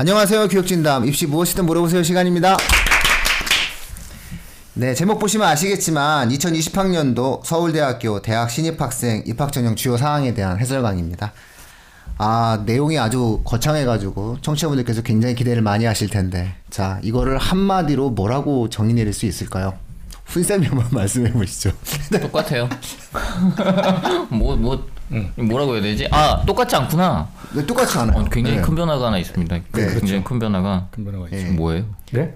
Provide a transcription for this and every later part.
안녕하세요. 교육진담 입시 무엇이든 물어보세요 시간입니다. 네, 제목 보시면 아시겠지만 2020학년도 서울대학교 대학 신입학생 입학 전형 주요 사항에 대한 해설 강의입니다. 아, 내용이 아주 거창해가지고 청취자분들께서 굉장히 기대를 많이 하실 텐데 자, 이거를 한마디로 뭐라고 정의 내릴 수 있을까요? 훈쌤이 한번 말씀해 보시죠. 똑같아요. 뭐, 뭐, 뭐라고 해야 되지? 아, 똑같지 않구나. 네, 똑같이 하나요? 어, 굉장히 네. 큰 변화가 하나 있습니다. 그 네, 굉장히 큰 변화가 큰 변화가 있죠. 예. 뭐예요? 네?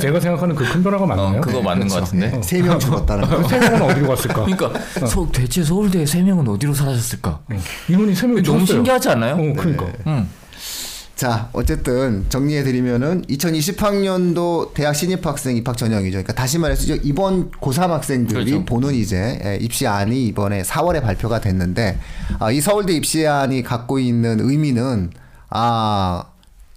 제가 생각하는 그 큰 변화가 맞나요? 어, 그거 맞는 것 그렇죠. 같은데. 세 명 죽었다는 거. 그세 명은 어디로 갔을까? 그러니까 서, 대체 서울대 세 명은 어디로 사라졌을까? 어. 인원이 세 명이 너무 죽었어요. 신기하지 않아요? 어, 그러니까. 응. 자, 어쨌든 정리해 드리면은 2020학년도 대학 신입학생 입학 전형이죠. 그러니까 다시 말해서 이번 고3 학생들이 그렇죠. 보는 이제 예, 입시안이 이번에 4월에 발표가 됐는데 아, 이 서울대 입시안이 갖고 있는 의미는 아,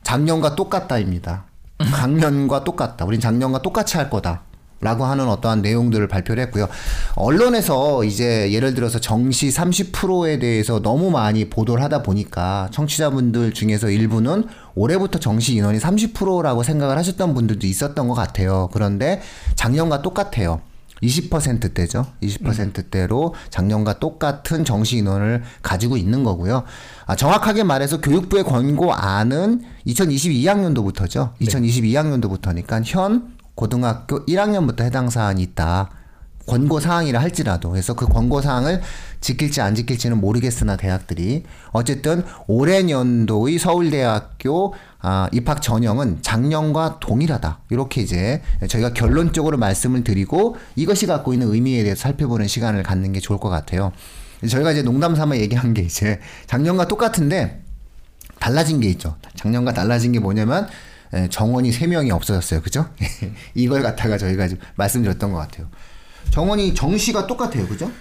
작년과 똑같다입니다. 작년과 똑같다. 우린 작년과 똑같이 할 거다. 라고 하는 어떠한 내용들을 발표를 했고요. 언론에서 이제 예를 들어서 정시 30%에 대해서 너무 많이 보도를 하다 보니까 청취자분들 중에서 일부는 올해부터 정시 인원이 30%라고 생각을 하셨던 분들도 있었던 것 같아요. 그런데 작년과 똑같아요. 20%대죠. 20%대로 작년과 똑같은 정시 인원을 가지고 있는 거고요. 아, 정확하게 말해서 교육부의 권고안은 2022학년도부터죠. 2022학년도부터니까 현 고등학교 1학년부터 해당 사안이 있다. 권고 사항이라 할지라도 그래서 그 권고 사항을 지킬지 안 지킬지는 모르겠으나 대학들이 어쨌든 올해 년도의 서울대학교 아, 입학 전형은 작년과 동일하다 이렇게 이제 저희가 결론적으로 말씀을 드리고 이것이 갖고 있는 의미에 대해서 살펴보는 시간을 갖는 게 좋을 것 같아요. 저희가 이제 농담 삼아 얘기한 게 이제 작년과 똑같은데 달라진 게 있죠. 작년과 달라진 게 뭐냐면 에, 정원이 세명이 없어졌어요. 그죠? 이걸 갖다가 저희가 지금 말씀드렸던 것 같아요. 정원이 정시가 똑같아요. 그죠?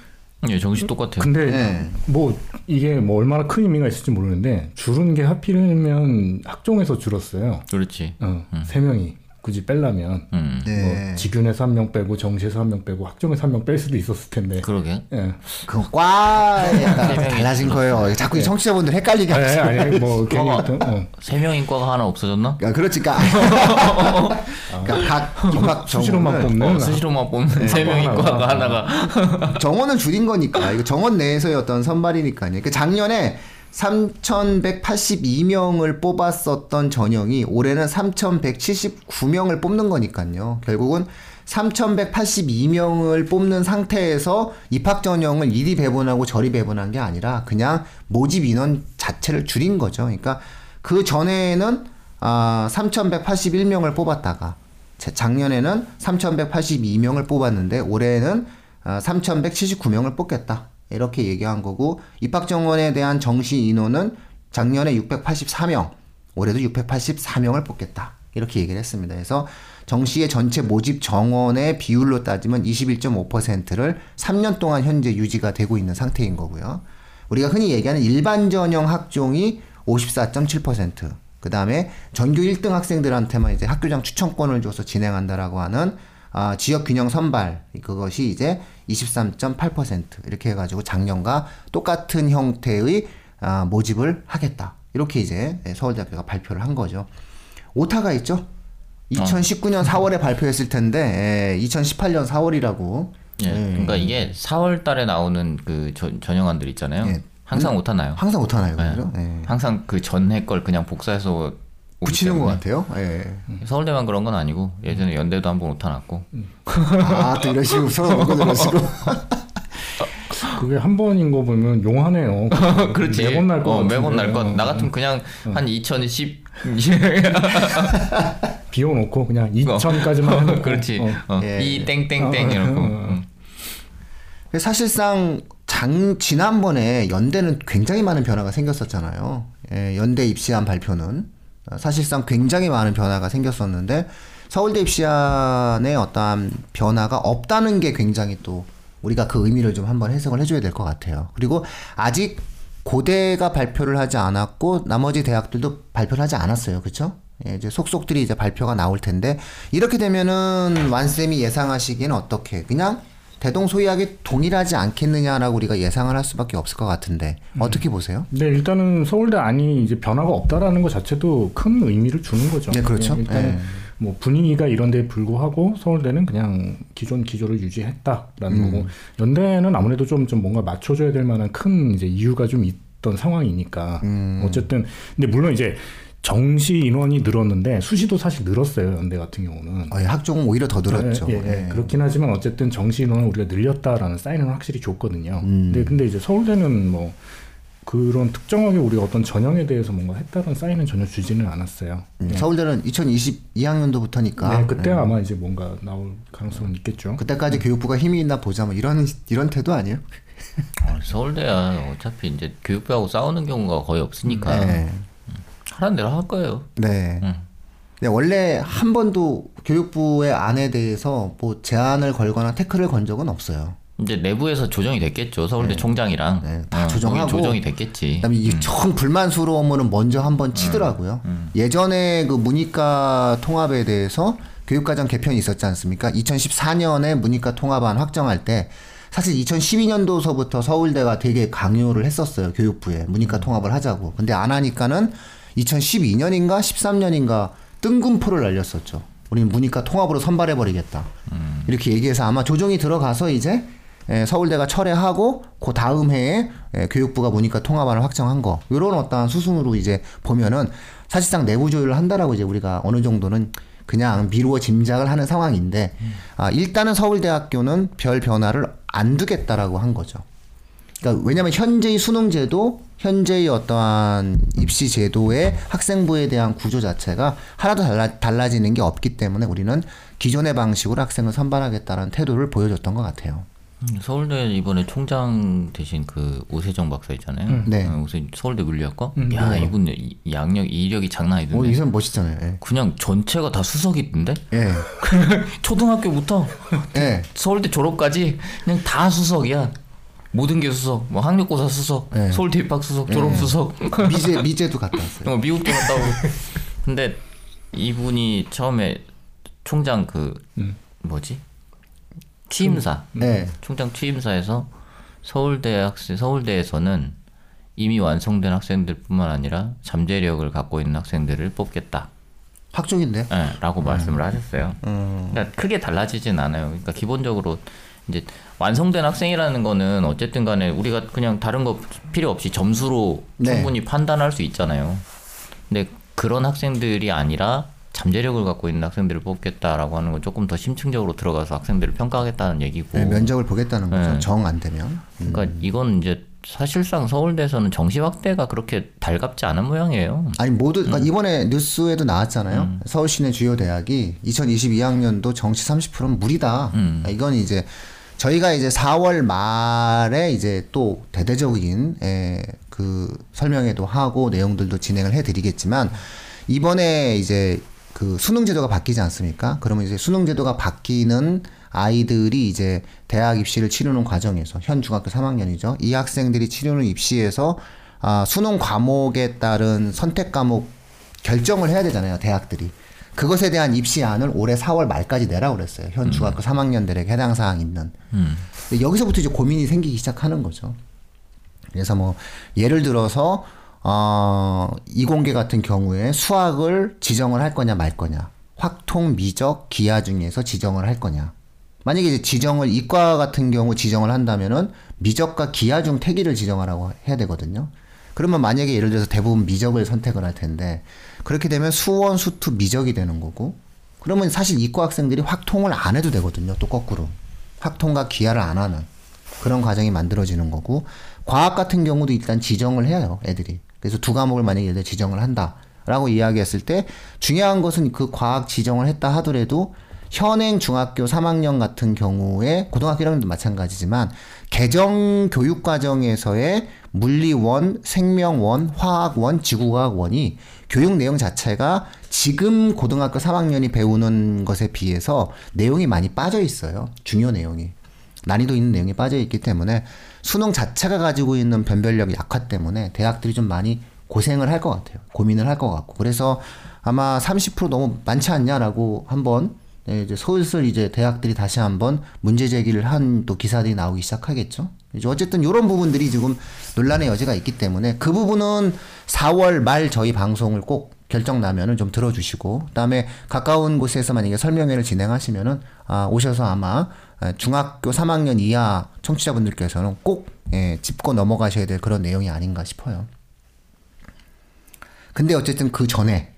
예, 정신 똑같아요. 근데 네. 뭐 이게 뭐 얼마나 큰 의미가 있을지 모르는데 줄은 게 하필이면 학종에서 줄었어요. 그렇지. 어, 세 명이 굳이 빼려면 음. 네. 뭐 직윤에서 한 명 빼고 정시에서 한 명 빼고 학종에서 한 명 뺄 수도 있었을 텐데. 그러게. 예. 그 과에 따라 세 명이 달라진 거예요. 자꾸 이 청취자분들 헷갈리게 아니, 하시죠. 아니, 뭐 괜히 어떤, 어. 세 명인 과가 하나 없어졌나? 그러니까 그렇지, 그러니까, 그러니까 각 입학 수시로만 정원을 뽑는 어, 스시로만 뽑는 세 명인 하나가. 과가 하나가 정원을 줄인 거니까 이거 정원 내에서의 어떤 선발이니까요. 그러니까 작년에 3,182명을 뽑았었던 전형이 올해는 3,179명을 뽑는 거니까요. 결국은 3,182명을 뽑는 상태에서 입학 전형을 이리 배분하고 저리 배분한 게 아니라 그냥 모집 인원 자체를 줄인 거죠. 그러니까 그 전에는 아, 3,181명을 뽑았다가 자- 작년에는 3,182명을 뽑았는데 올해는 아, 3,179명을 뽑겠다. 이렇게 얘기한 거고 입학 정원에 대한 정시 인원은 작년에 684명, 올해도 684명을 뽑겠다. 이렇게 얘기를 했습니다. 그래서 정시의 전체 모집 정원의 비율로 따지면 21.5%를 3년 동안 현재 유지가 되고 있는 상태인 거고요. 우리가 흔히 얘기하는 일반 전형 학종이 54.7%. 그 다음에 전교 1등 학생들한테만 이제 학교장 추천권을 줘서 진행한다라고 하는 아, 지역 균형 선발 그것이 이제 23.8% 이렇게 해가지고 작년과 똑같은 형태의 아, 모집을 하겠다 이렇게 이제 서울대학교가 발표를 한 거죠. 오타가 있죠. 2019년 4월에 발표했을 텐데 2018년 4월이라고. 예. 그러니까 이게 4월 달에 나오는 그 전, 전형안들 있잖아요. 예. 항상 오타나요. 항상 오타나요, 네. 그죠? 예. 항상 그 전해 걸 그냥 복사해서 붙이는 것. 같아요. 예. 서울대만 그런 건 아니고 예전에 연대도 한번 오타났고 아, 또 이런 식으로 서로 먹고 들으시고. 그게 한 번인 거 보면 용하네요. 그렇지 매번 날것 어, 같은데. 매번 날 것. 나 어. 같으면 그냥 한 2010. 비워놓고 그냥 2천까지만 해놓고. 그렇지. 어. 어, 예. 이 땡땡땡 어, 이러고. 어, 어. 음. 사실상 장 지난번에 연대는 굉장히 많은 변화가 생겼었잖아요. 예, 연대 입시안 발표는 어, 사실상 굉장히 많은 변화가 생겼었는데 서울대 입시안의 어떠한 변화가 없다는 게 굉장히 또 우리가 그 의미를 좀 한번 해석을 해줘야 될 것 같아요. 그리고 아직 고대가 발표를 하지 않았고 나머지 대학들도 발표를 하지 않았어요. 그렇죠? 예, 이제 속속들이 이제 발표가 나올 텐데 이렇게 되면은 완쌤이 예상하시기에는 어떻게 그냥 대동소이하게 동일하지 않겠느냐라고 우리가 예상을 할 수밖에 없을 것 같은데 어떻게 보세요? 네, 일단은 서울대 안이 이제 변화가 없다라는 것 자체도 큰 의미를 주는 거죠. 네, 그렇죠. 일단 네. 뭐 분위기가 이런데 불구하고 서울대는 그냥 기존 기조를 유지했다라는 음. 거고 연대는 아무래도 좀, 좀 뭔가 맞춰줘야 될 만한 큰 이제 이유가 좀 있던 상황이니까 음. 어쨌든 근데 물론 이제 정시 인원이 늘었는데 수시도 사실 늘었어요 연대 같은 경우는. 어, 예, 학종은 오히려 더 늘었죠. 예, 예, 예. 그렇긴 하지만 어쨌든 정시 인원은 우리가 늘렸다라는 사인은 확실히 줬거든요. 음. 근데, 근데 이제 서울대는 뭐 그런 특정하게 우리가 어떤 전형에 대해서 뭔가 했다는 사인은 전혀 주지는 않았어요. 음, 서울대는 2022학년도부터니까 네, 그때 아마 이제 뭔가 나올 가능성은 있겠죠. 그때까지 교육부가 힘이 있나 보자 뭐 이런 이런 태도 아니에요? 어, 서울대야 어차피 이제 교육부하고 싸우는 경우가 거의 없으니까 네. 하라는 대로 할 거예요. 네. 음. 네, 원래 한 번도 교육부의 안에 대해서 뭐 제안을 걸거나 태클을 건 적은 없어요. 이제 내부에서 조정이 됐겠죠. 서울대 총장이랑 네, 다 어, 조정하고 조정이 됐겠지. 그다음에 이정 불만스러우면은 먼저 한번 치더라고요. 예전에 그 문이과 통합에 대해서 교육과정 개편이 있었지 않습니까? 2014년에 문이과 통합안 확정할 때 사실 2012년도서부터 서울대가 되게 강요를 했었어요. 교육부에 문이과 통합을 하자고. 근데 안 하니까는 2012년인가 13년인가 뜬금포를 날렸었죠. 우리는 문이과 통합으로 선발해 버리겠다. 이렇게 얘기해서 아마 조정이 들어가서 이제 에, 서울대가 철회하고 그 다음 해에 에, 교육부가 문이과 통합안을 확정한 거 이런 어떠한 수순으로 이제 보면은 사실상 내부 조율을 한다라고 이제 우리가 어느 정도는 그냥 미루어 짐작을 하는 상황인데 아, 일단은 서울대학교는 별 변화를 안 두겠다라고 한 거죠. 그러니까 왜냐하면 현재의 수능 제도, 현재의 어떠한 입시 제도의 학생부에 대한 구조 자체가 하나도 달라, 달라지는 게 없기 때문에 우리는 기존의 방식으로 학생을 선발하겠다는 태도를 보여줬던 것 같아요. 음, 서울대 이번에 총장 대신 그 오세정 박사 있잖아요. 네. 어, 오세 서울대 물리학과. 야 이분 이- 양력 이력이 장난 오, 아니던데. 이 사람 멋있잖아요. 예. 그냥 전체가 다 수석이던데. 예. 초등학교부터 예. 서울대 졸업까지 그냥 다 수석이야. 모든 게 수석. 뭐 학력고사 수석, 네. 서울대 입학 수석, 졸업 수석. 미제 미제도 갔다 왔어요. 어, 미국도 갔다 오고. 근데 이분이 처음에 총장 그 음. 뭐지? 취임사. 네. 총장 취임사에서 서울대 학생 서울대에서는 이미 완성된 학생들뿐만 아니라 잠재력을 갖고 있는 학생들을 뽑겠다. 확정인데. 예, 라고 음. 말씀을 하셨어요. 그러니까 크게 달라지진 않아요. 그러니까 기본적으로 이제 완성된 학생이라는 거는 어쨌든 간에 우리가 그냥 다른 거 필요 없이 점수로 네. 충분히 판단할 수 있잖아요. 근데 그런 학생들이 아니라 잠재력을 갖고 있는 학생들을 뽑겠다라고 하는 건 조금 더 심층적으로 들어가서 학생들을 평가하겠다는 얘기고. 네, 면접을 보겠다는 거죠. 네. 정안 되면. 그러니까 이건 이제 사실상 서울대에서는 정시 확대가 그렇게 달갑지 않은 모양이에요. 아니 모두 음. 그러니까 이번에 뉴스에도 나왔잖아요. 서울 시내 주요 대학이 2022학년도 정시 30%는 무리다. 음. 이건 이제 저희가 이제 4월 말에 이제 또 대대적인 에, 그 설명회도 하고 내용들도 진행을 해드리겠지만 이번에 이제 그 수능 제도가 바뀌지 않습니까? 그러면 이제 수능 제도가 바뀌는 아이들이 이제 대학 입시를 치르는 과정에서 현 중학교 3학년이죠. 이 학생들이 치르는 입시에서 아, 수능 과목에 따른 선택 과목 결정을 해야 되잖아요. 대학들이. 그것에 대한 입시안을 올해 4월 말까지 내라고 그랬어요. 현 중학교 3학년들에게 해당 사항 있는. 근데 여기서부터 이제 고민이 생기기 시작하는 거죠. 그래서 뭐 예를 들어서 어, 이공계 같은 경우에 수학을 지정을 할 거냐 말 거냐, 확통, 미적, 기하 중에서 지정을 할 거냐. 만약에 이제 지정을 이과 같은 경우 지정을 한다면은 미적과 기하 중 태기를 지정하라고 해야 되거든요. 그러면 만약에 예를 들어서 대부분 미적을 선택을 할 텐데 그렇게 되면 수원, 수투, 미적이 되는 거고 그러면 사실 이과 학생들이 확통을 안 해도 되거든요. 또 거꾸로 확통과 기하를 안 하는 그런 과정이 만들어지는 거고 과학 같은 경우도 일단 지정을 해요 애들이 그래서 두 과목을 만약에 예를 들어 지정을 한다라고 이야기했을 때 중요한 것은 그 과학 지정을 했다 하더라도 현행 중학교 3학년 같은 경우에 고등학교 1학년도 마찬가지지만 개정 교육 과정에서의 물리원, 생명원, 화학원, 지구과학원이 교육 내용 자체가 지금 고등학교 3학년이 배우는 것에 비해서 내용이 많이 빠져 있어요. 중요 내용이. 난이도 있는 내용이 빠져 있기 때문에 수능 자체가 가지고 있는 변별력 약화 때문에 대학들이 좀 많이 고생을 할 것 같아요. 고민을 할 것 같고. 그래서 아마 30% 너무 많지 않냐라고 한번 네, 이제 슬슬 이제 대학들이 다시 한번 문제 제기를 한 또 기사들이 나오기 시작하겠죠. 이제 어쨌든 이런 부분들이 지금 논란의 여지가 있기 때문에 그 부분은 4월 말 저희 방송을 꼭 결정 나면은 좀 들어주시고 그다음에 가까운 곳에서 만약에 설명회를 진행하시면은 아, 오셔서 아마 아, 중학교 3학년 이하 청취자분들께서는 꼭 예, 짚고 넘어가셔야 될 그런 내용이 아닌가 싶어요. 근데 어쨌든 그 전에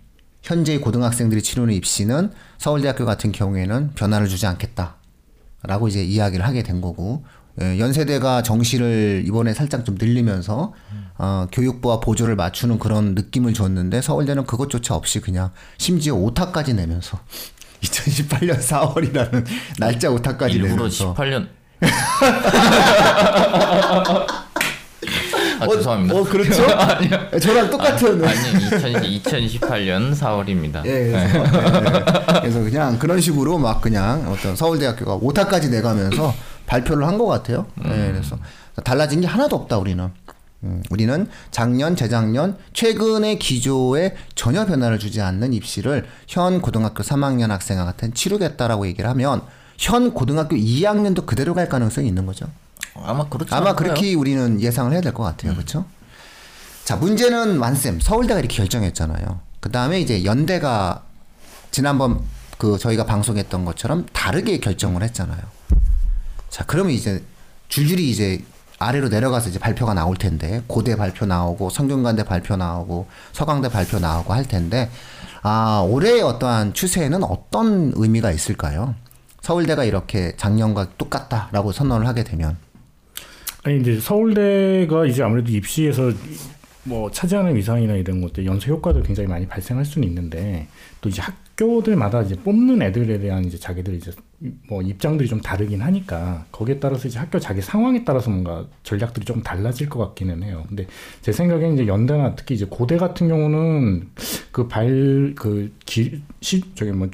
현재 고등학생들이 치르는 입시는 서울대학교 같은 경우에는 변화를 주지 않겠다라고 이제 이야기를 하게 된 거고 예, 연세대가 정시를 이번에 살짝 좀 늘리면서 어, 교육부와 보조를 맞추는 그런 느낌을 줬는데 서울대는 그것조차 없이 그냥 심지어 오타까지 내면서 2018년 4월이라는 날짜 오타까지 일부러 내면서 18년. 아, 죄송합니다. 어, 그렇죠? 저랑 똑같은 아니 2000, 2018년 4월입니다. 예, 그래서, 예, 그래서 그냥 그런 식으로 막 그냥 어떤 서울대학교가 오타까지 내가면서 발표를 한 것 같아요. 예, 그래서 달라진 게 하나도 없다 우리는. 음, 우리는 작년, 재작년 최근의 기조에 전혀 변화를 주지 않는 입시를 현 고등학교 3학년 학생한테 치르겠다라고 얘기를 하면 현 고등학교 2학년도 그대로 갈 가능성이 있는 거죠. 아마 그렇지 아마 않을까요? 그렇게 우리는 예상을 해야 될 것 같아요. 그렇죠? 자, 문제는 완쌤 서울대가 이렇게 결정했잖아요. 그다음에 이제 연대가 지난번 그 저희가 방송했던 것처럼 다르게 결정을 했잖아요. 자, 그러면 이제 줄줄이 이제 아래로 내려가서 이제 발표가 나올 텐데 고대 발표 나오고 성균관대 발표 나오고 서강대 발표 나오고 할 텐데 아 올해의 어떠한 추세에는 어떤 의미가 있을까요? 서울대가 이렇게 작년과 똑같다라고 선언을 하게 되면 아니 이제 서울대가 이제 아무래도 입시에서 뭐 차지하는 위상이나 이런 것들 연쇄 효과도 굉장히 많이 발생할 수는 있는데 또 이제 학교들마다 이제 뽑는 애들에 대한 이제 자기들 이제 뭐 입장들이 좀 다르긴 하니까 거기에 따라서 이제 학교 자기 상황에 따라서 뭔가 전략들이 좀 달라질 것 같기는 해요. 근데 제 생각엔 이제 연대나 특히 이제 고대 같은 경우는 그 그발그기시 저기 뭐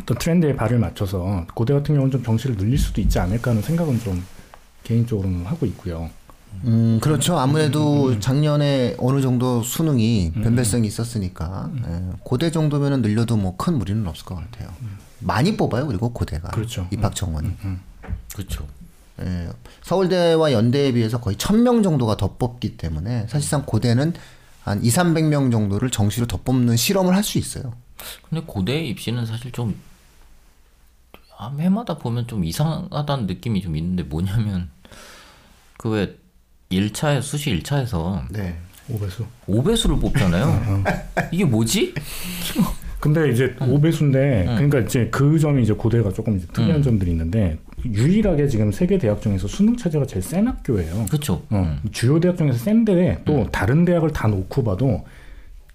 어떤 트렌드에 발을 맞춰서 고대 같은 경우는 좀 정시를 늘릴 수도 있지 않을까 하는 생각은 좀 개인적으로는 하고 있고요. 음, 그렇죠. 아무래도 작년에 어느 정도 수능이 음. 변별성이 있었으니까 예, 고대 정도면은 늘려도 뭐 큰 무리는 없을 것 같아요. 많이 뽑아요. 그리고 고대가 그렇죠. 입학 정원이 그렇죠. 예, 서울대와 연대에 비해서 거의 1000명 정도가 더 뽑기 때문에 사실상 고대는 한 2, 300명 정도를 정시로 더 뽑는 실험을 할 수 있어요. 근데 고대 입시는 사실 좀 아, 해마다 보면 좀 이상하다는 느낌이 좀 있는데 뭐냐면 그 왜 1차에 수시 1차에서 네. 오배수. 5배수를 뽑잖아요. 이게 뭐지? 근데 이제 오배수인데 그러니까 이제 그 점이 이제 고대가 조금 이제 특이한 점들이 있는데 유일하게 지금 세계 대학 중에서 수능 체제가 제일 센 학교예요. 그렇죠. 어, 주요 대학 중에서 센데 또 다른 대학을 다 놓고 봐도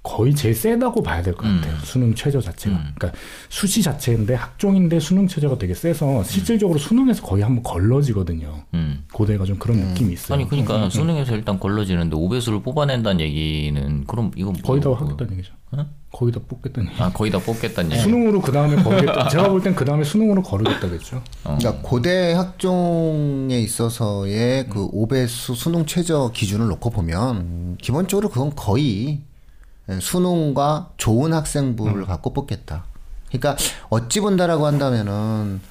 거의 제일 세다고 봐야 될 것 같아요. 수능 최저 자체가. 그러니까 수시 자체인데 학종인데 수능 최저가 되게 세서 실질적으로 수능에서 거의 한번 걸러지거든요. 음. 고대가 좀 그런 느낌이 있어요. 아니 그러니까 수능에서 일단 걸러지는데 5배수를 뽑아낸다는 얘기는 그럼 이건 뭐- 거의 다 뭐- 하겠다는 얘기죠. 어? 거의 다 뽑겠다는 얘기. 아 거의 다 뽑겠다는 얘기. 수능으로 그 다음에 거르겠다. 제가 볼 땐 그 다음에 수능으로 거르겠다겠죠. 그러니까 고대 학종에 있어서의 그 5배수 수능 최저 기준을 놓고 보면 기본적으로 그건 거의 예, 수능과 좋은 학생부를 갖고 뽑겠다. 그러니까 어찌 본다라고 한다면은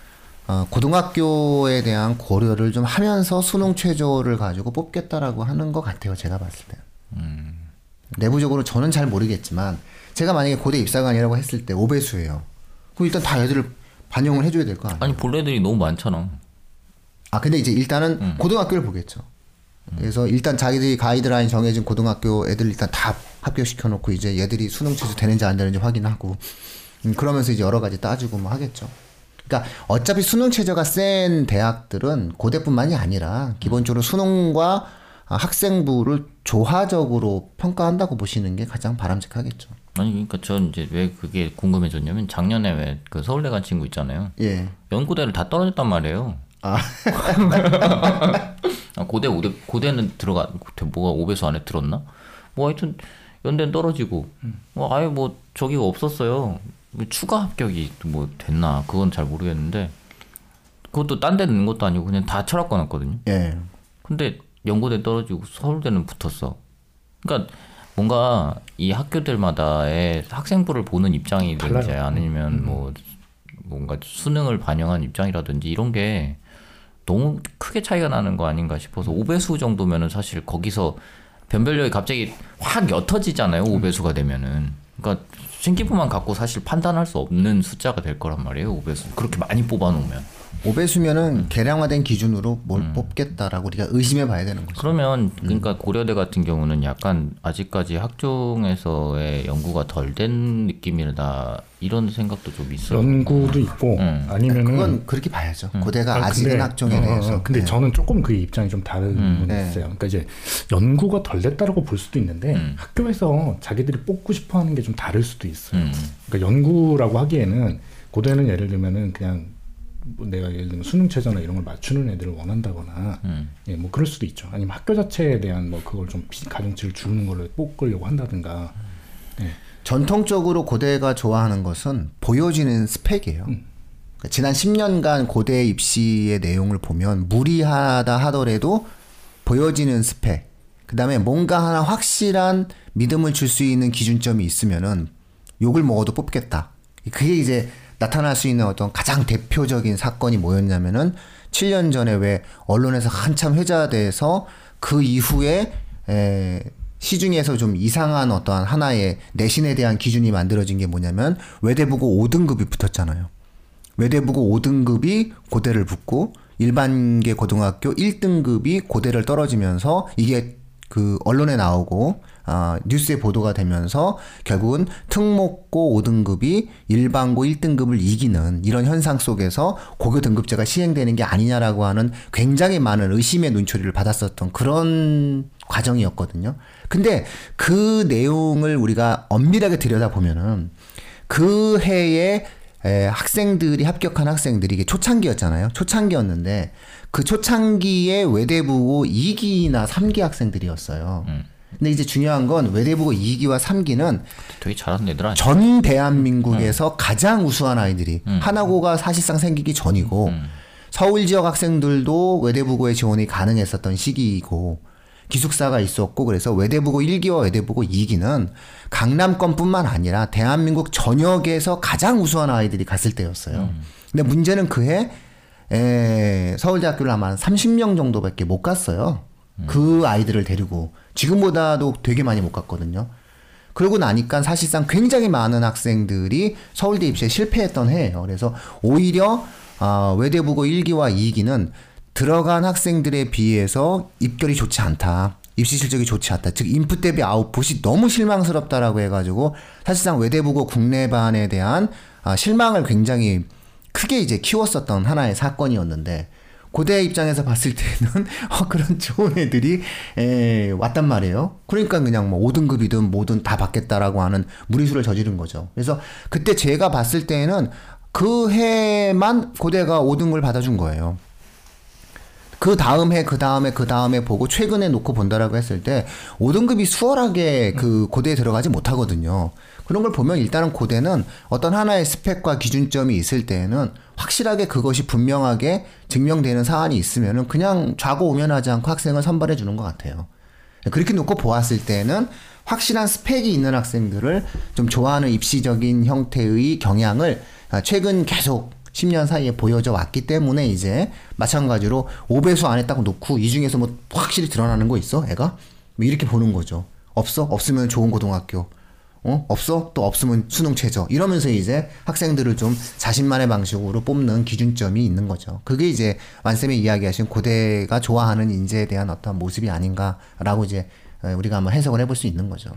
어, 고등학교에 대한 고려를 좀 하면서 수능 최저를 가지고 뽑겠다라고 하는 것 같아요. 제가 봤을 때. 내부적으로 저는 잘 모르겠지만 제가 만약에 고대 입사관이라고 했을 때 5배수예요. 그럼 일단 다 애들을 반영을 해줘야 될 거 아니에요. 아니 본래들이 너무 많잖아. 아 근데 이제 일단은 음. 고등학교를 보겠죠. 그래서 일단 자기들이 가이드라인 정해진 고등학교 애들 일단 다 합격시켜 놓고 이제 얘들이 수능 최저 되는지 안 되는지 확인하고 음, 그러면서 이제 여러 가지 따지고 뭐 하겠죠. 그러니까 어차피 수능 최저가 센 대학들은 고대뿐만이 아니라 기본적으로 수능과 아, 학생부를 조화적으로 평가한다고 보시는 게 가장 바람직하겠죠. 아니 그러니까 전 이제 왜 그게 궁금해졌냐면 작년에 왜 그 서울대 간 친구 있잖아요. 예. 연고대를 다 떨어졌단 말이에요. 아. 아, 고대 오대 고대는 들어가 뭐가 5배수 안에 들었나? 뭐 하여튼 연대는 떨어지고 뭐 아예 뭐 저기가 없었어요. 뭐 추가 합격이 뭐 됐나 그건 잘 모르겠는데 그것도 딴 데 넣는 것도 아니고 그냥 다 철학과 났거든요. 예. 근데 연고대 떨어지고 서울대는 붙었어. 그러니까 뭔가 이 학교들마다의 학생부를 보는 입장이든지 달라요. 아니면 뭐 뭔가 수능을 반영한 입장이라든지 이런 게 너무 크게 차이가 나는 거 아닌가 싶어서 5배수 정도면은 사실 거기서 변별력이 갑자기 확 옅어지잖아요. 5배수가 되면은. 그러니까 신기부만 갖고 사실 판단할 수 없는 숫자가 될 거란 말이에요. 5배수. 그렇게 많이 뽑아 놓으면. 5배수면은 계량화된 기준으로 뭘 뽑겠다라고 우리가 의심해 봐야 되는 거죠. 그러면 그러니까 고려대 같은 경우는 약간 아직까지 학종에서의 연구가 덜 된 느낌이다 이런 생각도 좀 있어요. 연구도 있고 음. 아니면은 그건 그렇게 봐야죠. 고대가 아, 아직은 학종에 어, 대해서. 어, 근데 네. 저는 조금 그 입장이 좀 다른 부분이 네. 있어요. 그러니까 이제 연구가 덜 됐다라고 볼 수도 있는데 음. 학교에서 자기들이 뽑고 싶어하는 게 좀 다를 수도 있어요. 음. 그러니까 연구라고 하기에는 고대는 예를 들면은 그냥 뭐 내가 예를 들면 수능 최저나 이런 걸 맞추는 애들을 원한다거나 음. 예, 뭐 그럴 수도 있죠. 아니면 학교 자체에 대한 뭐 그걸 좀 비- 가중치를 주는 거를 뽑으려고 한다든가. 예. 전통적으로 고대가 좋아하는 것은 보여지는 스펙이에요. 음. 그러니까 지난 10년간 고대 입시의 내용을 보면 무리하다 하더라도 보여지는 스펙. 그 다음에 뭔가 하나 확실한 믿음을 줄 수 있는 기준점이 있으면은 욕을 먹어도 뽑겠다. 그게 이제 나타날 수 있는 어떤 가장 대표적인 사건이 뭐였냐면은 7년 전에 왜 언론에서 한참 회자돼서 그 이후에 에, 시중에서 좀 이상한 어떠한 하나의 내신에 대한 기준이 만들어진 게 뭐냐면 외대부고 5등급이 붙었잖아요. 외대부고 5등급이 고대를 붙고 일반계 고등학교 1등급이 고대를 떨어지면서 이게 그 언론에 나오고 아, 뉴스에 보도가 되면서 결국은 특목고 5등급이 일반고 1등급을 이기는 이런 현상 속에서 고교 등급제가 시행되는 게 아니냐라고 하는 굉장히 많은 의심의 눈초리를 받았었던 그런 과정이었거든요. 근데 그 내용을 우리가 엄밀하게 들여다보면은 그 해에 에, 학생들이 합격한 학생들이 이게 초창기였잖아요. 초창기였는데 그 초창기에 외대부고 2기나 3기 학생들이었어요. 근데 이제 중요한 건 외대부고 2기와 3기는 되게 잘하는 애들 아니야? 전 대한민국에서 가장 우수한 아이들이 하나고가 사실상 생기기 전이고 서울 지역 학생들도 외대부고에 지원이 가능했었던 시기이고 기숙사가 있었고 그래서 외대부고 1기와 외대부고 2기는 강남권뿐만 아니라 대한민국 전역에서 가장 우수한 아이들이 갔을 때였어요. 근데 문제는 그해 에, 서울대학교를 아마 한 30명 정도밖에 못 갔어요. 그 아이들을 데리고 지금보다도 되게 많이 못 갔거든요. 그러고 나니까 사실상 굉장히 많은 학생들이 서울대 입시에 실패했던 해예요. 그래서 오히려 아, 외대부고 1기와 2기는 들어간 학생들에 비해서 입결이 좋지 않다. 입시 실적이 좋지 않다. 즉 인풋 대비 아웃풋이 너무 실망스럽다라고 해가지고 사실상 외대부고 국내반에 대한 아, 실망을 굉장히 크게 이제 키웠었던 하나의 사건이었는데 고대 입장에서 봤을 때는 어, 그런 좋은 애들이 에, 왔단 말이에요. 그러니까 그냥 뭐 5등급이든 뭐든 다 받겠다라고 하는 무리수를 저지른 거죠. 그래서 그때 제가 봤을 때는 그 해만 고대가 5등급을 받아준 거예요. 그 다음 해, 그 다음에, 그 다음에 보고 최근에 놓고 본다라고 했을 때 5등급이 수월하게 그 고대에 들어가지 못하거든요. 그런 걸 보면 일단은 고대는 어떤 하나의 스펙과 기준점이 있을 때에는 확실하게 그것이 분명하게 증명되는 사안이 있으면은 그냥 좌고 우면하지 않고 학생을 선발해 주는 것 같아요. 그렇게 놓고 보았을 때는 확실한 스펙이 있는 학생들을 좀 좋아하는 입시적인 형태의 경향을 아, 최근 계속 10년 사이에 보여져 왔기 때문에 이제 마찬가지로 5배수 안에 딱 놓고 이 중에서 뭐 확실히 드러나는 거 있어? 애가? 뭐 이렇게 보는 거죠. 없어? 없으면 좋은 고등학교. 어? 없어? 또 없으면 수능 최저. 이러면서 이제 학생들을 좀 자신만의 방식으로 뽑는 기준점이 있는 거죠. 그게 이제 완쌤이 이야기하신 고대가 좋아하는 인재에 대한 어떤 모습이 아닌가라고 이제 에, 우리가 한번 해석을 해볼 수 있는 거죠.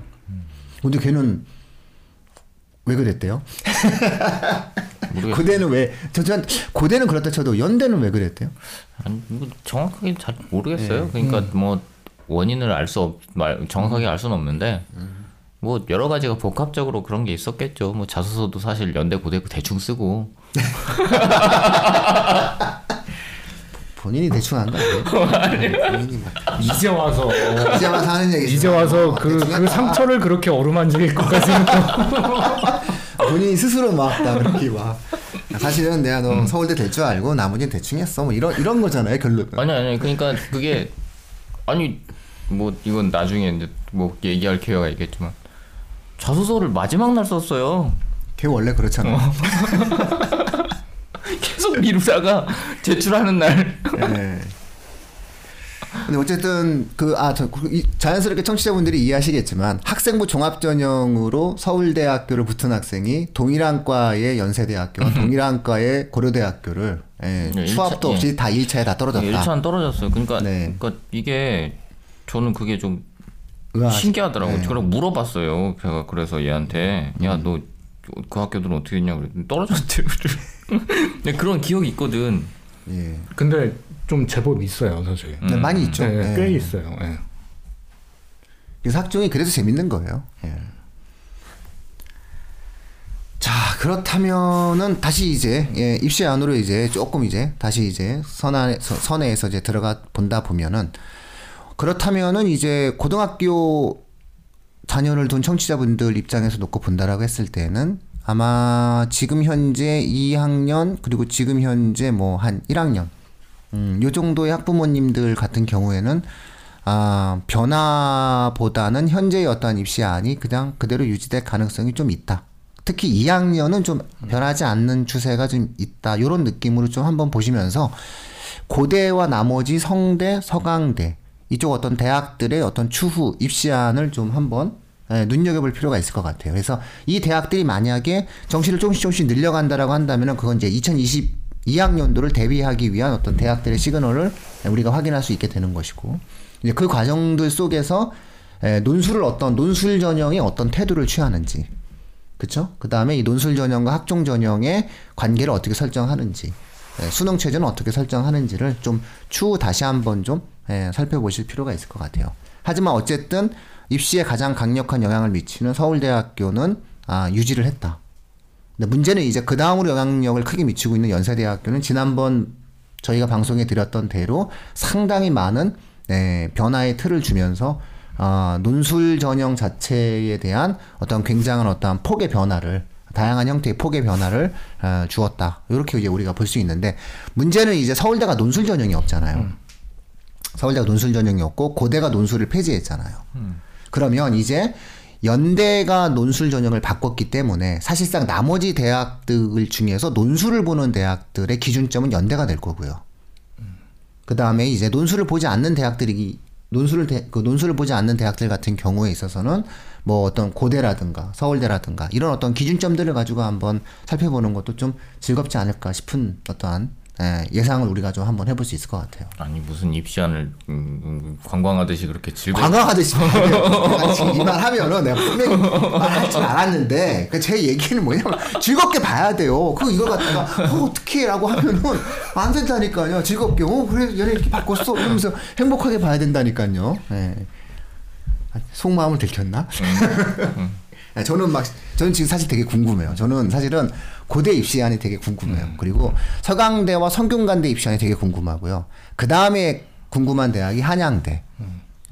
근데 걔는 왜 그랬대요? 고대는 왜? 저, 전 고대는 그렇다 쳐도 연대는 왜 그랬대요? 아니, 정확하게 잘 모르겠어요. 네. 그러니까 음. 뭐 원인을 알 수 없, 말, 정확하게 알 수는 없는데 음. 뭐 여러 가지가 복합적으로 그런 게 있었겠죠. 뭐 자소서도 사실 연대 고대 대충 쓰고. 본인이 대충 한거 아니에요? 본인이 막 이제 와서. 이제 와서 하는 얘기 이제 와서 그, 그 상처를 그렇게 어루만질 것까지는 또 본인이 스스로 막나 그렇게 막. 사실은 내가 너 서울대 될 줄 알고 나머지는 대충 했어. 뭐 이런 이런 거잖아요 결론. 아니 아니. 그러니까 그게 아니 뭐 이건 나중에 이제 뭐 얘기할 기회가 있겠지만 자소서를 마지막 날 썼어요. 걔 원래 그렇잖아. 계속 미루다가 제출하는 날 네. 근데 어쨌든 그아 자연스럽게 청취자분들이 이해하시겠지만 학생부 종합 전형으로 서울대학교를 붙은 학생이 동일한 과의 연세대학교와 동일한 과의 고려대학교를 예, 네, 추합도 일차- 없이 다 1차에 다 떨어졌다. 1차는 떨어졌어요. 그러니까, 네. 그러니까 이게 저는 그게 좀 신기하더라고요. 네. 음. 제가 물어봤어요. 제가 그래서 얘한테 야 너 그 학교들은 어떻게 했냐 그랬더니 떨어졌대. 근데 그런 기억이 있거든. 예. 근데 좀 제법 있어요, 사실. 근데 많이 있죠. 네, 예. 꽤 있어요. 예. 그래서 학종이 그래서 재밌는 거예요. 예. 자 그렇다면은 다시 이제 예, 입시 안으로 이제 조금 이제 다시 이제 선안에 서- 선에서 이제 들어가 본다 보면은 그렇다면은 이제 고등학교 자녀를 둔 청취자분들 입장에서 놓고 본다라고 했을 때는 아마 지금 현재 2학년 그리고 지금 현재 뭐 한 1학년 음, 요 정도의 학부모님들 같은 경우에는 아, 변화보다는 현재의 어떠한 입시안이 그냥 그대로 유지될 가능성이 좀 있다. 특히 2학년은 좀 변하지 않는 추세가 좀 있다. 요런 느낌으로 좀 한번 보시면서 고대와 나머지 성대, 서강대 이쪽 어떤 대학들의 어떤 추후 입시안을 좀 한번 예, 눈여겨볼 필요가 있을 것 같아요. 그래서 이 대학들이 만약에 정시를 조금씩 조금씩 늘려간다라고 한다면은 그건 이제 2022학년도를 대비하기 위한 어떤 대학들의 시그널을 우리가 확인할 수 있게 되는 것이고 이제 그 과정들 속에서 예, 논술을 어떤 논술 전형이 어떤 태도를 취하는지 그쵸? 그 다음에 이 논술 전형과 학종 전형의 관계를 어떻게 설정하는지, 예, 수능 체제는 어떻게 설정하는지를 좀 추후 다시 한번 좀 예, 살펴보실 필요가 있을 것 같아요. 하지만 어쨌든 입시에 가장 강력한 영향을 미치는 서울대학교는 아, 유지를 했다. 근데 문제는 이제 그 다음으로 영향력을 크게 미치고 있는 연세대학교는 지난번 저희가 방송에 드렸던 대로 상당히 많은 예, 변화의 틀을 주면서 아, 논술 전형 자체에 대한 어떤 굉장한 어떤 폭의 변화를 다양한 형태의 폭의 변화를 어, 주었다. 이렇게 이제 우리가 볼 수 있는데 문제는 이제 서울대가 논술 전형이 없잖아요. 서울대가 논술 전형이 없고 고대가 논술을 폐지했잖아요. 그러면 이제 연대가 논술 전형을 바꿨기 때문에 사실상 나머지 대학들 중에서 논술을 보는 대학들의 기준점은 연대가 될 거고요. 그 다음에 이제 논술을 보지 않는 대학들이 논술을 대, 그 논술을 보지 않는 대학들 같은 경우에 있어서는 뭐 어떤 고대라든가 서울대라든가 이런 어떤 기준점들을 가지고 한번 살펴보는 것도 좀 즐겁지 않을까 싶은 어떠한 예, 예상을 우리가 좀 한번 해볼 수 있을 것 같아요. 아니 무슨 입시안을 음, 음, 관광하듯이 그렇게 즐거. 관광하듯이 내가 지금 이말 하면은 내가 분명히 말할 줄 알았는데 그제 얘기는 뭐냐면 즐겁게 봐야 돼요. 그 이걸 갖다가 어, 어떻게라고 하면은 안 된다니까요. 즐겁게 어 그래 얘네 이렇게 바꿨어 이러면서 행복하게 봐야 된다니까요. 예. 아, 속마음을 들켰나? 네, 저는 막 저는 지금 사실 되게 궁금해요. 저는 사실은 고대 입시안이 되게 궁금해요. 그리고 서강대와 성균관대 입시안이 되게 궁금하고요. 그 다음에 궁금한 대학이 한양대.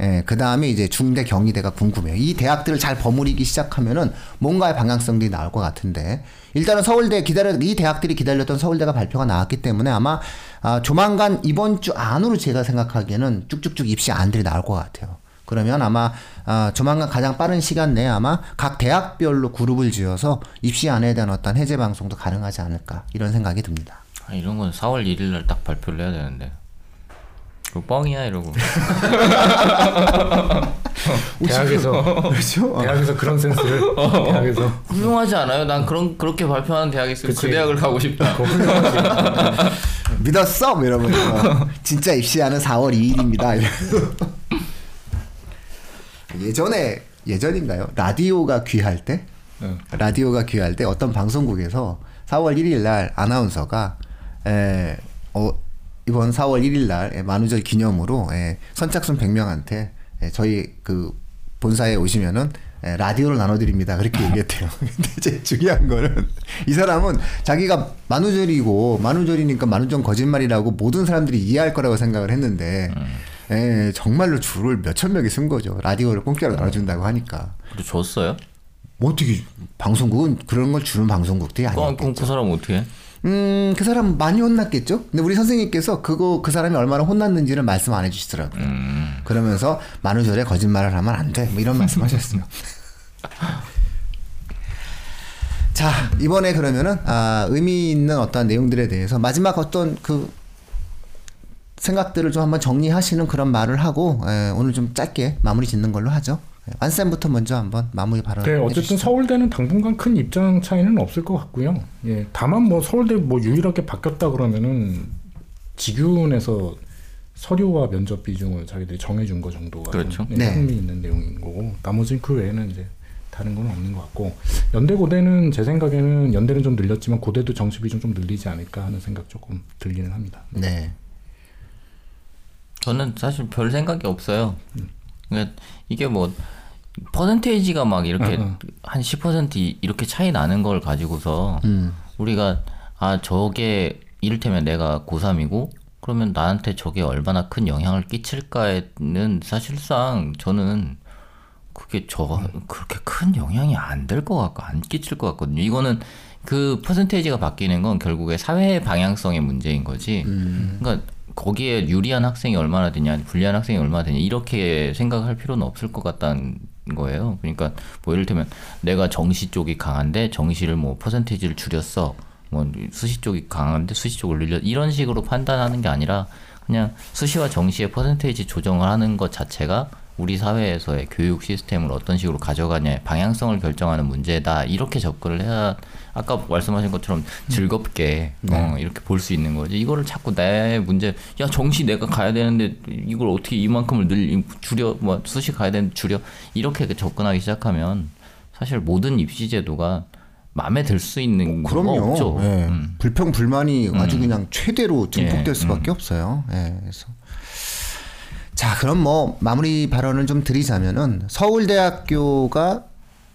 예, 그 다음에 이제 중대 경희대가 궁금해요. 이 대학들을 잘 버무리기 시작하면은 뭔가의 방향성들이 나올 것 같은데 일단은 서울대 기다려 이 대학들이 기다렸던 서울대가 발표가 나왔기 때문에 아마 아, 조만간 이번 주 안으로 제가 생각하기에는 쭉쭉쭉 입시 안들이 나올 것 같아요. 그러면 아마 아, 조만간 가장 빠른 시간 내에 아마 각 대학별로 그룹을 지어서 입시 안에 대한 어떤 해제 방송도 가능하지 않을까 이런 생각이 듭니다. 아, 이런 건 4월 1일 날 딱 발표를 해야 되는데. 그 뻥이야 이러고. 대학에서 그렇죠? 대학에서 그런 센스를 대학에서 훌륭하지 않아요? 난 그런 그렇게 발표하는 대학이 있으면 그 그치. 대학을 가고 싶다. 믿었어? 뭐 이러면서 진짜 입시하는 4월 2일입니다. 예전에 예전인가요? 라디오가 귀할 때 네. 라디오가 귀할 때 어떤 방송국에서 4월 1일 날 아나운서가 에, 어, 이번 4월 1일 날 에, 만우절 기념으로 에, 선착순 100명한테 에, 저희 그 본사에 오시면은 에, 라디오를 나눠드립니다. 그렇게 얘기했대요. 근데 이제 중요한 거는 이 사람은 자기가 만우절이고 만우절이니까 만우절 거짓말이라고 모든 사람들이 이해할 거라고 생각을 했는데 에, 정말로 줄을 몇천 명이 쓴 거죠. 라디오를 공짜로 나눠준다고 하니까. 그리고 줬어요? 뭐 어떻게 방송국은 그런 걸 주는 방송국들이 아니었겠죠. 그럼 그 사람 어떻게 해? 음, 그 사람 많이 혼났겠죠? 근데 우리 선생님께서 그거, 그 사람이 얼마나 혼났는지를 말씀 안 해주시더라고요. 그러면서 만우절에 거짓말을 하면 안 돼. 뭐 이런 말씀 하셨어요. 자 이번에 그러면은 아, 의미 있는 어떤 내용들에 대해서 마지막 어떤 그 생각들을 좀 한번 정리하시는 그런 말을 하고 에, 오늘 좀 짧게 마무리 짓는 걸로 하죠. 예, 완쌤부터 먼저 한번 마무리 발언. 네, 어쨌든 해주시죠. 서울대는 당분간 큰 입장 차이는 없을 것 같고요. 예, 다만 뭐 서울대 뭐 유일하게 바뀌었다 그러면은 직윤에서 서류와 면접 비중을 자기들이 정해준 거 정도가 그렇죠. 좀, 예, 네. 흥미 있는 내용인 거고 나머지는 그 외에는 이제 다른 건 없는 것 같고 연대 고대는 제 생각에는 연대는 좀 늘렸지만 고대도 정시 비중 좀 늘리지 않을까 하는 생각 조금 들기는 합니다. 네. 저는 사실 별 생각이 없어요. 그러니까 이게 뭐 퍼센테이지가 막 이렇게 응, 한10% 이렇게 차이 나는 걸 가지고서 음. 우리가 아 저게 이를테면 내가 고3이고 그러면 나한테 저게 얼마나 큰 영향을 끼칠까에는 사실상 저는 그게 저 그렇게 큰 영향이 안 될 것 같고 안 끼칠 것 같거든요. 이거는 그 퍼센테이지가 바뀌는 건 결국에 사회 방향성의 문제인 거지. 그러니까 거기에 유리한 학생이 얼마나 되냐, 불리한 학생이 얼마나 되냐 이렇게 생각할 필요는 없을 것 같다는 거예요. 그러니까 뭐 예를 들면 내가 정시 쪽이 강한데 정시를 뭐 퍼센테이지를 줄였어. 뭐 수시 쪽이 강한데 수시 쪽을 늘려 이런 식으로 판단하는 게 아니라 그냥 수시와 정시의 퍼센테이지 조정을 하는 것 자체가 우리 사회에서의 교육 시스템을 어떤 식으로 가져가냐의 방향성을 결정하는 문제다 이렇게 접근을 해야 아까 말씀하신 것처럼 즐겁게 어, 이렇게 볼 수 있는 거지 이거를 자꾸 내 문제 야 정시 내가 가야 되는데 이걸 어떻게 이만큼을 늘 줄여 뭐 수시 가야 되는데 줄여 이렇게 접근하기 시작하면 사실 모든 입시 제도가 마음에 들 수 있는 거 그럼요. 없죠. 예. 음. 불평 불만이 아주 그냥 최대로 증폭될 예, 수밖에 없어요. 예. 그래서 자 그럼 뭐 마무리 발언을 좀 드리자면은 서울대학교가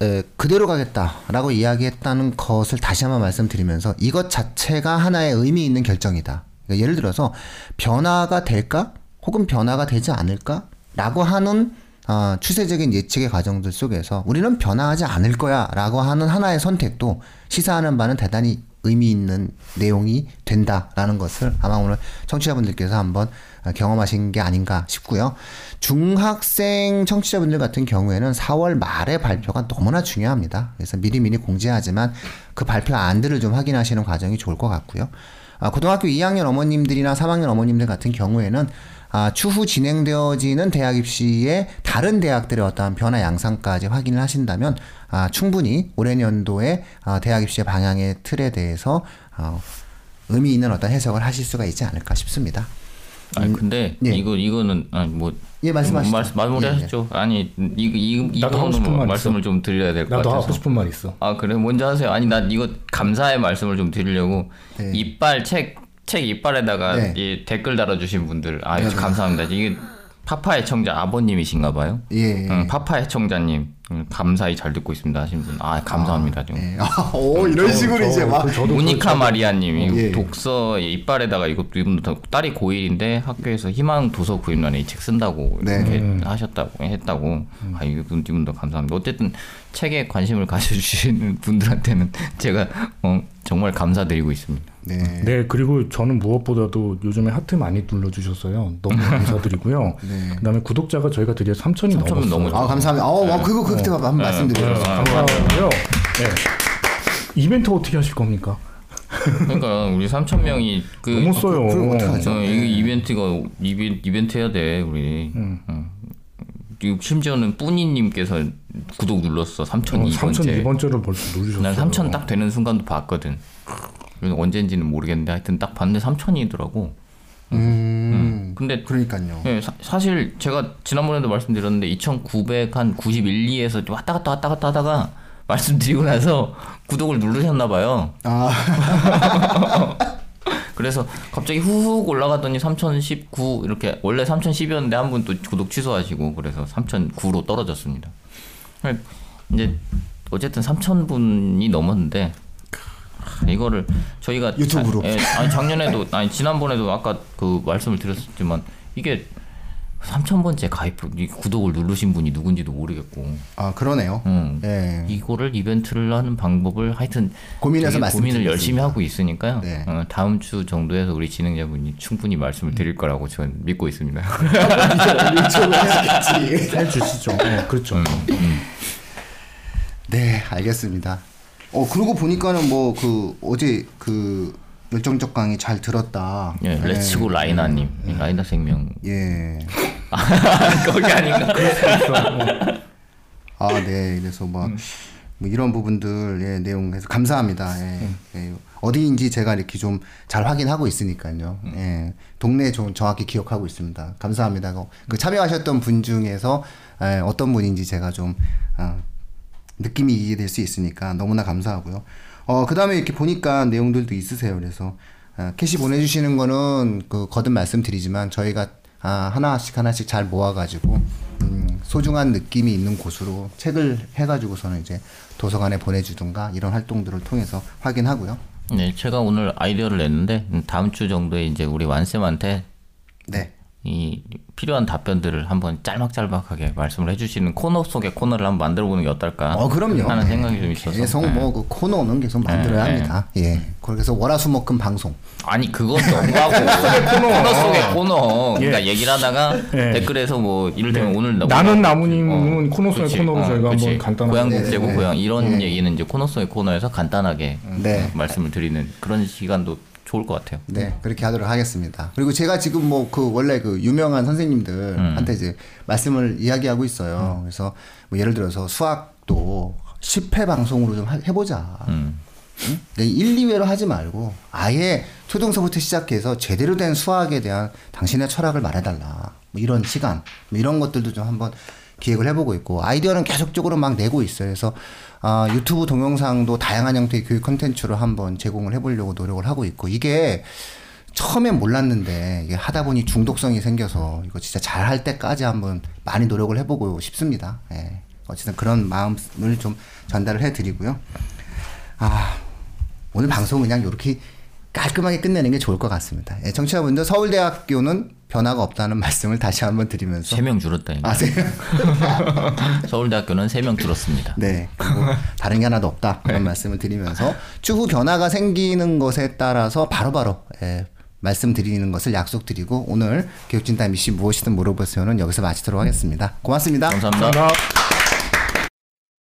에, 그대로 가겠다라고 이야기했다는 것을 다시 한번 말씀드리면서 이것 자체가 하나의 의미 있는 결정이다. 그러니까 예를 들어서 변화가 될까 혹은 변화가 되지 않을까 라고 하는 어, 추세적인 예측의 과정들 속에서 우리는 변화하지 않을 거야 라고 하는 하나의 선택도 시사하는 바는 대단히 의미 있는 내용이 된다라는 것을 아마 오늘 청취자분들께서 한번 어, 경험하신 게 아닌가 싶고요. 중학생 청취자분들 같은 경우에는 4월 말에 발표가 너무나 중요합니다. 그래서 미리미리 공지하지만 그 발표 안들을 좀 확인하시는 과정이 좋을 것 같고요. 아, 고등학교 2학년 어머님들이나 3학년 어머님들 같은 경우에는 아, 추후 진행되어지는 대학 입시의 다른 대학들의 어떠한 변화 양상까지 확인을 하신다면 아, 충분히 올해 년도에 아, 대학 입시의 방향의 틀에 대해서 어, 의미 있는 어떤 해석을 하실 수가 있지 않을까 싶습니다. 아니 근데 예. 이거 이거는 아니 뭐 예, 말씀하시죠. 말, 마무리하셨죠. 아니 이거 이 나도 하고 이거는 싶은 뭐말 말씀을 있어. 좀 드려야 될것 나도 같아서. 하고 싶은 말 있어. 아 그래 먼저 하세요. 아니 난 이거 감사의 말씀을 좀 드리려고 네. 이빨 책책 이빨에다가 네. 이 댓글 달아주신 분들 아 감사합니다. 이게 파파 애청자 아버님이신가 봐요. 예. 응, 파파 애청자님 응, 감사히 잘 듣고 있습니다 하신 분. 아 감사합니다 좀. 예. 아, 오, 이런 식으로 이제 막그 저도 모니카 마리아님이 예. 독서 이빨에다가 이것도 이분도 다- 딸이 고1인데 학교에서 희망 도서 구입란에 이 책 쓴다고 네. 이렇게 하셨다고 했다고 아 이분 이분도 감사합니다. 어쨌든 책에 관심을 가져주시는 분들한테는 제가 어, 정말 감사드리고 있습니다. 네. 네, 그리고 저는 무엇보다도 요즘에 하트 많이 눌러주셨어요. 너무 감사드리고요. 네. 그다음에 구독자가 저희가 드디어 3천이 3,000은 넘었어요. 아, 감사합니다. 어, 와, 그거 그때 한번 말씀드려요. 감사하고요. 네. 이벤트 어떻게 하실 겁니까? 그러니까 우리 3천 명이 그 너무 써요. 그럼 어떡하죠? 어, 이거 이벤트가 이벤, 이벤트 해야 돼 우리. 음. 어. 심지어는 뿌니님께서 구독 눌렀어 3천 3천 2번째. 2번째를 벌써 누르셨어요. 난 3천 딱 되는 순간도 봤거든. 언젠지는 모르겠는데 하여튼 딱 봤는데 3천이더라고. 음. 근데 그러니까요. 예, 사, 사실 제가 지난번에도 말씀드렸는데 2,900한 91, 2에서 왔다 갔다 왔다 갔다 하다가 말씀드리고 나서 구독을 누르셨나 봐요. 아, 그래서 갑자기 후훅 올라가더니 3,019 이렇게 원래 3,010이었는데 한 분 또 구독 취소하시고 그래서 3,009로 떨어졌습니다. 이제 어쨌든 3,000분이 넘었는데 하, 이거를 저희가 유튜브로. 자- 예, 아니 작년에도 아니 지난번에도 아까 그 말씀을 드렸지만 이게 3,000번째 가입 이 구독을 누르신 분이 누군지도 모르겠고 아 그러네요. 음. 예. 이거를 이벤트를 하는 방법을 하여튼 고민해서 고민을. 열심히 하고 있으니까요. 네. 어, 다음 주 정도에서 우리 진행자분이 충분히 말씀을 드릴 거라고 저는 믿고 있습니다. 유튜브 해야겠지. 해주시죠. 네, 그렇죠. 네, 알겠습니다. 어 그러고 보니까는 뭐 그 어제 그 열정적 강의 잘 들었다. 예, 네. 레츠고 라이나님, 라이나 생명 예. 거기 아닌가? 아, 네. 그래서 뭐, 뭐 이런 부분들 예, 내용에서 감사합니다. 예. 예. 어디인지 제가 이렇게 좀 잘 확인하고 있으니까요. 예. 동네 좀 정확히 기억하고 있습니다. 감사합니다. 그- 그 참여하셨던 분 중에서 예, 어떤 분인지 제가 좀 아, 느낌이 이해될 수 있으니까 너무나 감사하고요. 어, 그 다음에 이렇게 보니까 내용들도 있으세요. 그래서 아, 캐시 보내주시는 거는 그 거듭 말씀드리지만 저희가 아, 하나씩 하나씩 잘 모아가지고 음, 소중한 느낌이 있는 곳으로 책을 해가지고서는 이제 도서관에 보내주든가 이런 활동들을 통해서 확인하고요. 네, 제가 오늘 아이디어를 냈는데 음, 다음 주 정도에 이제 우리 완쌤한테 네. 이 필요한 답변들을 한번 짤막짤막하게 말씀을 해주시는 코너 속의 코너를 한번 만들어보는 게 어떨까 어, 그럼요. 하는 네. 생각이 좀 있어서 계속 네. 뭐그 코너는 계속 만들어야 네, 합니다. 예. 그래서 월화수목금 방송. 아니 그건 너무하고 코너 속의 코너 그러니까 예. 얘기를 하다가 예. 댓글에서 뭐 이를테면 오늘 나- 나는 나무님은 코너 속의 그치. 코너로 어, 저희가 그치. 한번 간단하게 고향 네, 국제고 네, 네. 고향 이런 얘기는 이제 코너 속의 코너에서 간단하게 네. 말씀을 드리는 그런 시간도 좋을 것 같아요. 네, 그렇게 하도록 하겠습니다. 그리고 제가 지금 뭐 그 원래 그 유명한 선생님들한테 이제 말씀을 이야기하고 있어요. 그래서 뭐 예를 들어서 수학도 10회 방송으로 좀 하- 해보자. 음. 응? 네, 1, 2회로 하지 말고 아예 초등서부터 시작해서 제대로 된 수학에 대한 당신의 철학을 말해달라. 뭐 이런 시간, 뭐 이런 것들도 좀 한번 기획을 해보고 있고 아이디어는 계속적으로 막 내고 있어요. 그래서 아, 유튜브 동영상도 다양한 형태의 교육 콘텐츠로 한번 제공을 해보려고 노력을 하고 있고 이게 처음엔 몰랐는데 이게 하다 보니 중독성이 생겨서 이거 진짜 잘 할 때까지 한번 많이 노력을 해보고 싶습니다. 예. 어쨌든 그런 마음을 좀 전달을 해드리고요. 아, 오늘 방송 그냥 이렇게 깔끔하게 끝내는 게 좋을 것 같습니다. 예, 청취자분들 서울대학교는 변화가 없다는 말씀을 다시 한번 드리면서 세명 줄었다. 이제. 아, 네. 서울대학교는 세명 줄었습니다. 네. 다른 게 하나도 없다. 그런 말씀을 드리면서 추후 변화가 생기는 것에 따라서 바로 바로 예, 말씀드리는 것을 약속드리고 오늘 교육진단 미시 무엇이든 물어보세요는 여기서 마치도록 하겠습니다. 고맙습니다. 감사합니다. 감사합니다.